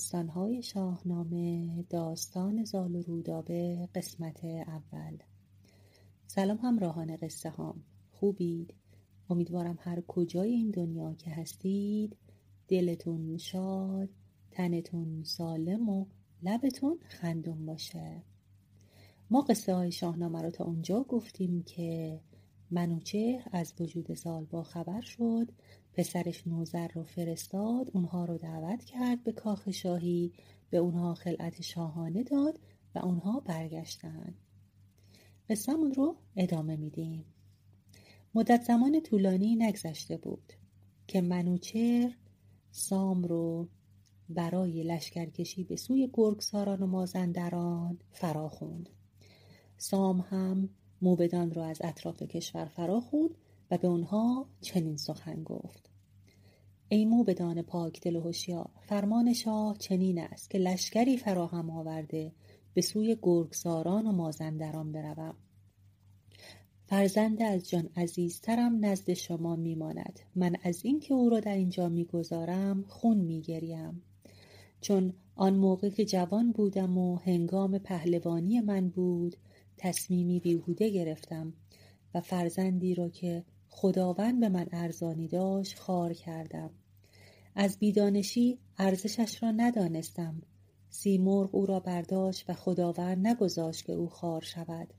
داستانهای شاهنامه داستان زال و رودابه قسمت اول. سلام همراهان قصه هام. خوبید؟ امیدوارم هر کجای این دنیا که هستید دلتون شاد تنتون سالم و لبتون خندون باشه. ما قصه های شاهنامه رو تا اونجا گفتیم که منوچهر از وجود زال با خبر شد پسرش نوزر رو فرستاد اونها رو دعوت کرد به کاخ شاهی به اونها خلعت شاهانه داد و اونها برگشتن. قصهمون رو ادامه میدیم. مدت زمان طولانی نگذشته بود که منوچهر سام رو برای لشکرکشی به سوی گرگساران و مازندران فراخوند. سام هم موبدان را از اطراف کشور فراخوند و به اونها چنین سخن گفت. ای موبدان پاک دل و هوشیار فرمان شاه چنین است که لشکری فراهم آورده به سوی گرگساران و مازندران بروم. فرزند از جان عزیزترم نزد شما میماند. من از اینکه او را در اینجا می‌گذارم خون میگریم. چون آن موقع که جوان بودم و هنگام پهلوانی من بود تصمیمی بیهوده گرفتم و فرزندی را که خداوند به من ارزانی داشت خار کردم. از بیدانشی ارزشش را ندانستم. سیمرغ او را برداشت و خداوند نگذاشت که او خار شود.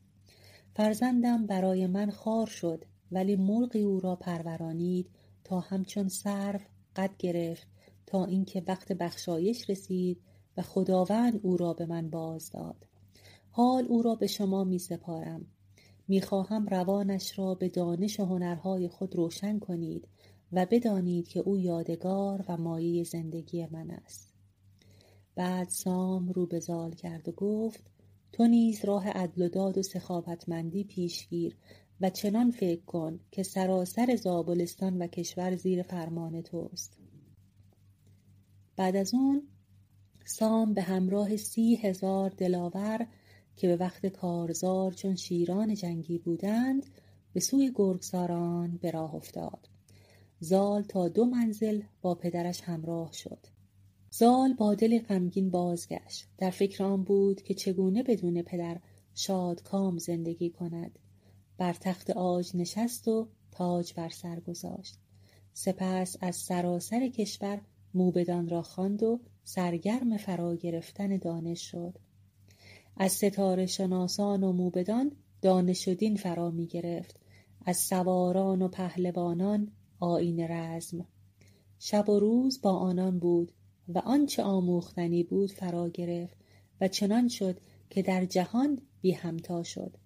فرزندم برای من خار شد ولی مرغی او را پرورانید تا همچون سرو قد گرفت تا اینکه وقت بخشایش رسید و خداوند او را به من باز داد. حال او را به شما می سپارم می خواهم روانش را به دانش و هنرهای خود روشن کنید و بدانید که او یادگار و مایه زندگی من است. بعد سام رو به زال کرد و گفت تو نیز راه عدل و داد و سخاوتمندی پیش گیر و چنان فکر کن که سراسر زابلستان و کشور زیر فرمان توست. بعد از اون سام به همراه سی هزار دلاور که به وقت کارزار چون شیران جنگی بودند به سوی گرگساران به راه افتاد. زال تا دو منزل با پدرش همراه شد. زال با دل غمگین بازگشت. در فکر آن بود که چگونه بدون پدر شادکام زندگی کند. بر تخت آج نشست و تاج بر سر گذاشت. سپس از سراسر کشور موبدان را خواند و سرگرم فرا گرفتن دانش شد. از ستاره شناسان و موبدان دانش و دین فرا می گرفت. از سواران و پهلوانان آیین رزم. شب و روز با آنان بود و آنچه آموختنی بود فرا گرفت و چنان شد که در جهان بی همتا شد.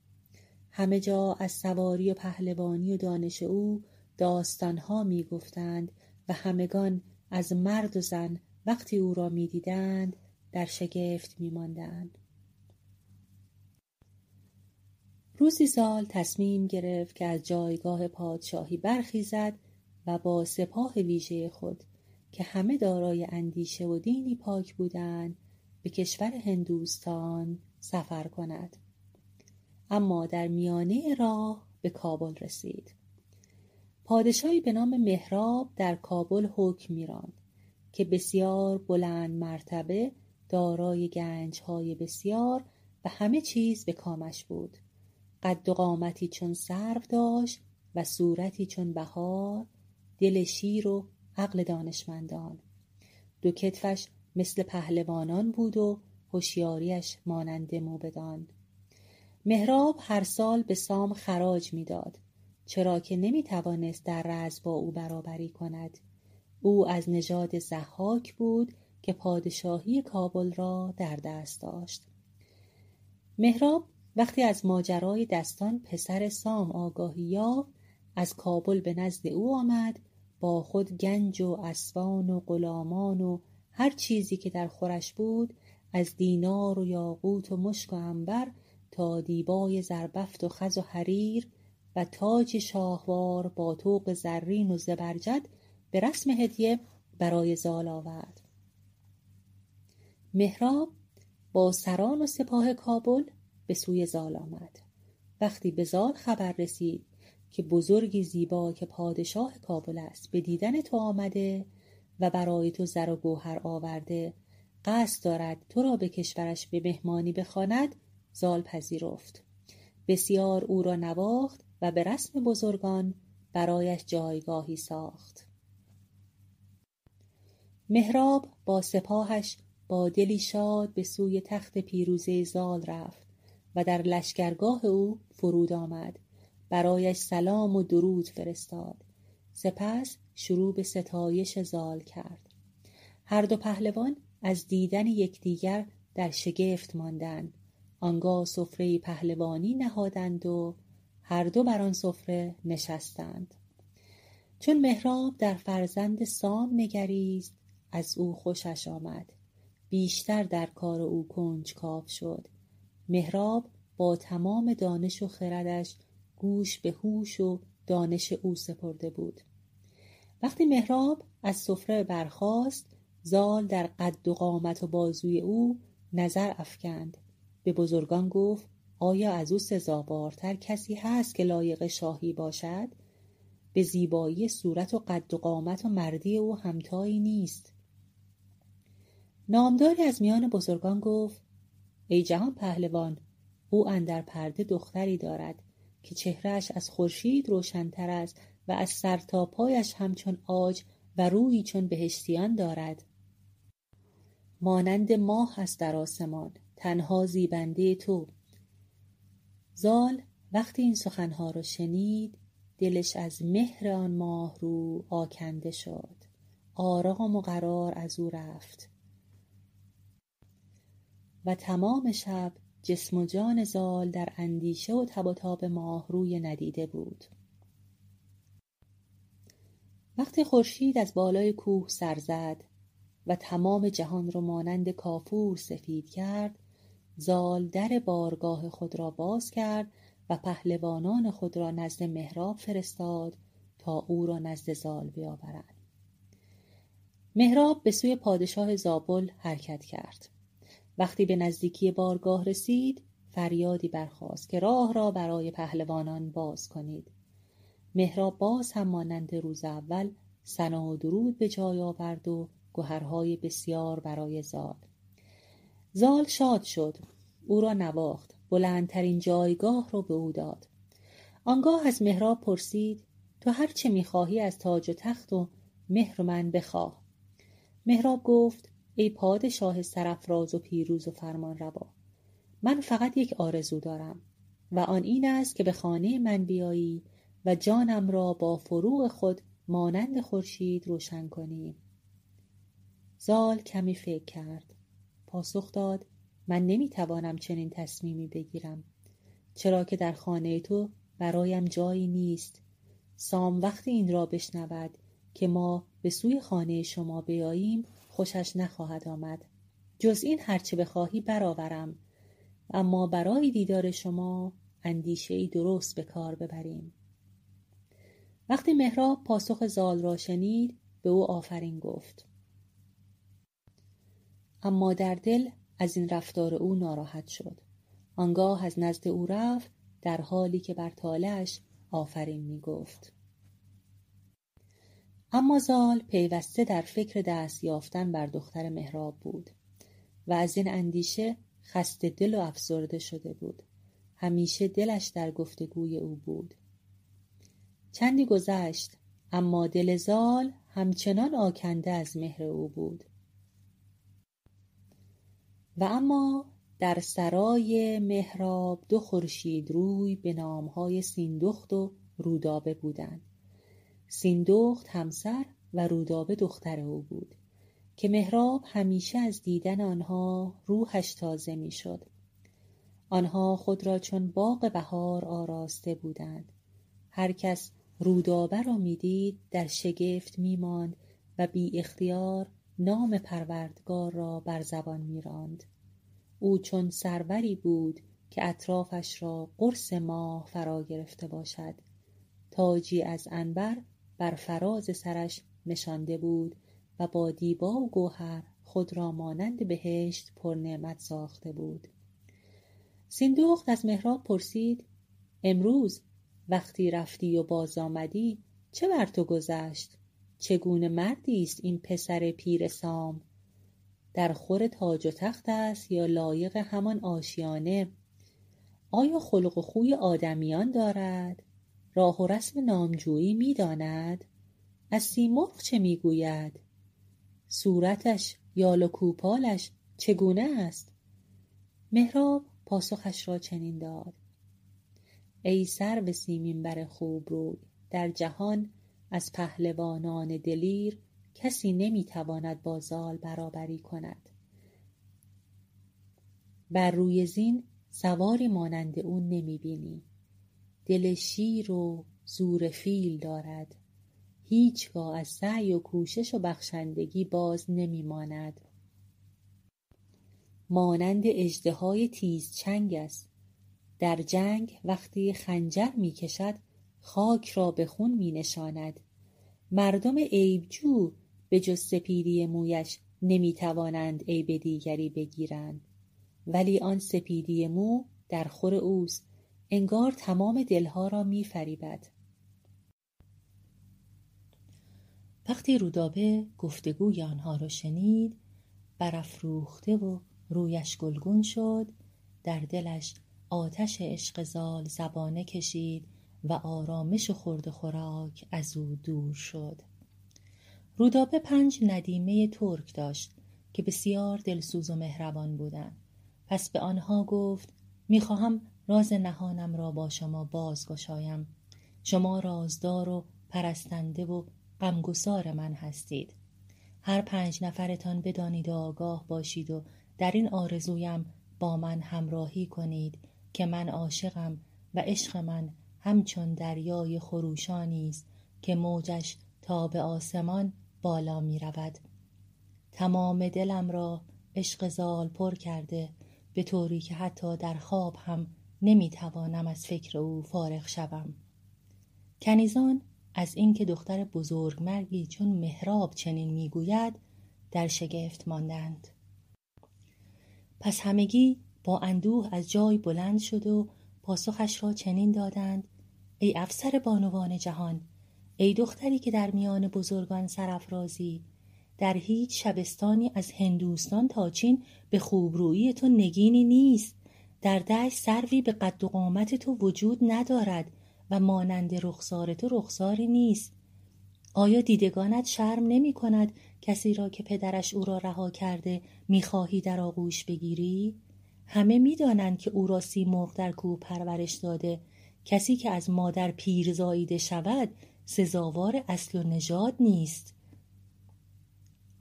همه جا از سواری و پهلوانی و دانش او داستانها می گفتند و همگان از مرد و زن وقتی او را می دیدند در شگفت می ماندند. روزی سال تصمیم گرفت که از جایگاه پادشاهی برخیزد و با سپاه ویژه خود که همه دارای اندیشه و دینی پاک بودند به کشور هندوستان سفر کند. اما در میانه راه به کابل رسید. پادشاهی به نام مهراب در کابل حکم میراند که بسیار بلند مرتبه دارای گنجهای بسیار و همه چیز به کامش بود. قد قامتی چون سرو داشت و صورتی چون بهار دل شیر و عقل دانشمندان. دو کتفش مثل پهلوانان بود و هوشیاریش مانند موبدان. مهراب هر سال به سام خراج می‌داد چرا که نمی توانست در رز با او برابری کند. او از نژاد زحاک بود که پادشاهی کابل را در دست داشت. مهراب وقتی از ماجرای دستان پسر سام آگاهی یافت از کابل به نزد او آمد با خود گنج و اسبان و غلامان و هر چیزی که در خورش بود از دینار و یاقوت و مشک و عنبر تا دیبای زربفت و خز و حریر و تاج شاهوار با طوق زرین و زبرجد به رسم هدیه برای زال آورد. مهراب با سران و سپاه کابل به سوی زال آمد. وقتی به زال خبر رسید که بزرگی زیبا که پادشاه کابل است به دیدن تو آمده و برای تو زر و گوهر آورده قصد دارد تو را به کشورش به مهمانی بخواند زال پذیرفت. بسیار او را نواخت و به رسم بزرگان برایش جایگاهی ساخت. مهراب با سپاهش با دلی شاد به سوی تخت پیروزه زال رفت. و در لشکرگاه او فرود آمد. برایش سلام و درود فرستاد. سپس شروع به ستایش زال کرد. هر دو پهلوان از دیدن یکدیگر در شگفت ماندند. آنگاه سفره پهلوانی نهادند و هر دو بر آن سفره نشستند. چون مهراب در فرزند سام نگریست از او خوشش آمد. بیشتر در کار او کنجکاو شد. مهراب با تمام دانش و خردش گوش به هوش و دانش او سپرده بود. وقتی مهراب از سفره برخاست زال در قد و قامت و بازوی او نظر افکند. به بزرگان گفت آیا از او سزاوارتر کسی هست که لایق شاهی باشد؟ به زیبایی صورت و قد و قامت و مردی او همتایی نیست. نامداری از میان بزرگان گفت ای جهان پهلوان او اندر پرده دختری دارد که چهرهش از خورشید روشنتر است و از سر تا پایش همچون آج و رویی چون بهشتیان دارد. مانند ماه است در آسمان تنها زیبنده تو. زال وقتی این سخنها را شنید دلش از مهر آن ماه رو آکنده شد. آرام و قرار از او رفت. و تمام شب جسم و جان زال در اندیشه و تب و تاب ماهروی ندیده بود. وقتی خورشید از بالای کوه سر زد و تمام جهان را مانند کافور سفید کرد زال در بارگاه خود را باز کرد و پهلوانان خود را نزد مهراب فرستاد تا او را نزد زال بیاورند. مهراب به سوی پادشاه زابل حرکت کرد. وقتی به نزدیکی بارگاه رسید فریادی برخاست که راه را برای پهلوانان باز کنید. مهراب باز هم مانند روز اول ثنا و درود به جای آورد و گهرهای بسیار برای زال. زال شاد شد. او را نواخت. بلندترین جایگاه را به او داد. آنگاه از مهراب پرسید تو هر چه می‌خواهی از تاج و تخت و مهر من بخواه. مهراب گفت ای پادشاه سرافراز و پیروز و فرمان روا من فقط یک آرزو دارم و آن این است که به خانه من بیایی و جانم را با فروغ خود مانند خورشید روشن کنی زال کمی فکر کرد. پاسخ داد من نمی‌توانم چنین تصمیمی بگیرم چرا که در خانه تو برایم جایی نیست. سام وقتی این را بشنود که ما به سوی خانه شما بیاییم خوشش نخواهد آمد. جز این هرچه بخواهی برآورم. اما برای دیدار شما اندیشه ای درست به کار ببریم. وقتی مهراب پاسخ زال را شنید به او آفرین گفت. اما در دل از این رفتار او ناراحت شد. آنگاه از نزد او رفت در حالی که بر طالعش آفرین می گفت اما زال پیوسته در فکر دست یافتن بر دختر مهراب بود و از این اندیشه خسته دل و افسرده شده بود. همیشه دلش در گفتگوی او بود. چندی گذشت اما دل زال همچنان آکنده از مهر او بود. و اما در سرای مهراب دو خورشید روی به نامهای سیندخت و رودابه بودند. سیندخت همسر و رودابه دختر او بود که مهراب همیشه از دیدن آنها روحش تازه می‌شد. آنها خود را چون باغ بهار آراسته بودند. هر کس رودابه را می‌دید در شگفت میماند و بی اختیار نام پروردگار را بر زبان میراند. او چون سروری بود که اطرافش را قرص ماه فرا گرفته باشد. تاجی از عنبر بر فراز سرش نشانده بود و با دیبا و گوهر خود را مانند بهشت پرنعمت ساخته بود. سیندخت از مهراب پرسید امروز وقتی رفتی و باز آمدی چه بر تو گذشت؟ چگونه مردی است این پسر پیر سام؟ در خور تاج و تخت است یا لایق همان آشیانه؟ آیا خلق و خوی آدمیان دارد؟ راه و رسم نامجویی می‌داند. از سیمرغ چه می‌گوید؟ صورتش یال و کوپالش چگونه است؟ مهراب پاسخش را چنین داد. ای سرو سیمین بر خوبروی در جهان از پهلوانان دلیر کسی نمی‌تواند با زال برابری کند. بر روی زین سواری مانند او نمی‌بینی. دل شیر و زور فیل دارد. هیچگاه از سعی و کوشش و بخشندگی باز نمیماند. مانند اژدهای تیزچنگ است. در جنگ وقتی خنجر می‌کشد خاک را به خون مینشاند. مردم عیبجو به جز سپیدی مویش نمی‌توانند عیب دیگری بگیرند. ولی آن سپیدی مو در خور اوست. انگار تمام دلها را میفریبد. وقتی رودابه گفتگوی آنها را شنید برافروخته و رویش گلگون شد در دلش آتش عشق زال زبانه کشید و آرامش خورد خوراک از او دور شد. رودابه پنج ندیمه ترک داشت که بسیار دلسوز و مهربان بودند. پس به آنها گفت می‌خواهم راز نهانم را با شما بازگشایم شما رازدار و پرستنده و غمگسار من هستید. هر پنج نفرتان بدانید و آگاه باشید و در این آرزویم با من همراهی کنید که من عاشقم و عشق من همچون دریای خروشانی است که موجش تا به آسمان بالا می رود. تمام دلم را عشق زال پر کرده به طوری که حتی در خواب هم نمی توانم از فکر او فارغ شوم. کنیزان از اینکه دختر بزرگ مرگی چون مهراب چنین می‌گوید در شگفت ماندند. پس همگی با اندوه از جای بلند شد و پاسخش را چنین دادند ای افسر بانوان جهان ای دختری که در میان بزرگان سرافرازی در هیچ شبستانی از هندوستان تا چین به خوبرویی تو نگینی نیست. در دشت سروی به قد و قامت تو وجود ندارد و مانند رخسار تو رخساری نیست. آیا دیدگانت شرم نمی کند کسی را که پدرش او را رها کرده می‌خواهی در آغوش بگیری؟ همه می‌دانند که او را سیمرغ در کوه پرورش داده. کسی که از مادر پیر زاییده شود سزاوار اصل و نژاد نیست.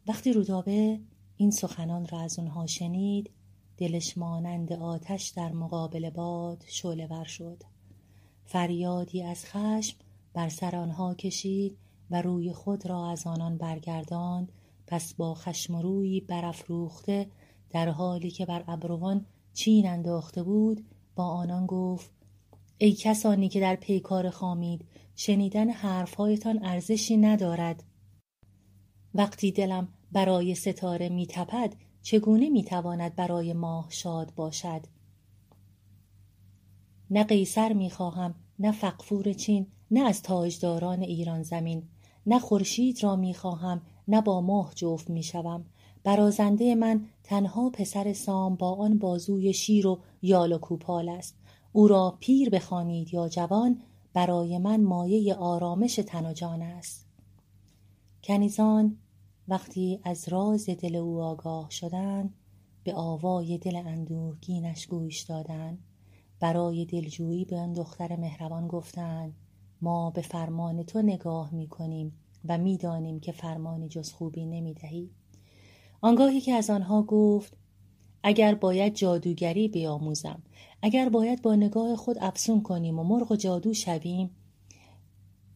وقتی رودابه این سخنان را از آنها شنید دلش مانند آتش در مقابل باد شعله ور شد. فریادی از خشم بر سر آنها کشید و روی خود را از آنان برگرداند. پس با خشم و روی برافروخته در حالی که بر ابروان چین انداخته بود با آنان گفت ای کسانی که در پیکار خامید شنیدن حرفهایتان ارزشی ندارد. وقتی دلم برای ستاره میتپد چگونه می‌تواند برای ماه شاد باشد؟ نه قیصر می‌خواهم نه فقفور چین نه از تاجداران ایران زمین نه خورشید را می‌خواهم نه با ماه جفت می‌شوم. برازنده من تنها پسر سام با آن بازوی شیر و یال و کوپال است. او را پیر بخوانید یا جوان برای من مایه آرامش تن و جان است. کنیزان وقتی از راز دل او آگاه شدند به آوای دل اندوهگینش گوش دادند برای دلجویی به آن دختر مهربان گفتند ما به فرمان تو نگاه می کنیم و می‌دانیم که فرمانی جز خوبی نمی دهی. آنگاهی که از آنها گفت اگر باید جادوگری بیاموزم اگر باید با نگاه خود افسون کنیم و مرغ و جادو شویم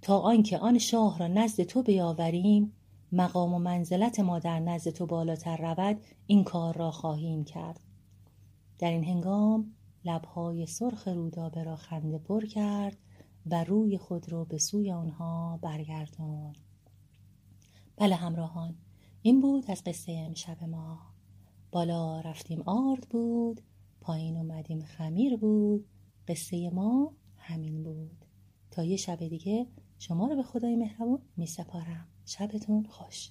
تا آنکه آن شاه را نزد تو بیاوریم مقام و منزلت ما در نزد تو بالاتر رود این کار را خواهیم کرد. در این هنگام لبهای سرخ رودابه را خنده پر کرد و روی خود را به سوی آنها برگردان. بله همراهان این بود از قصه امشب ما. بالا رفتیم آرد بود پایین اومدیم خمیر بود قصه ما همین بود. تا یه شب دیگه شما رو به خدای مهربون می سپارم شبتون خوش.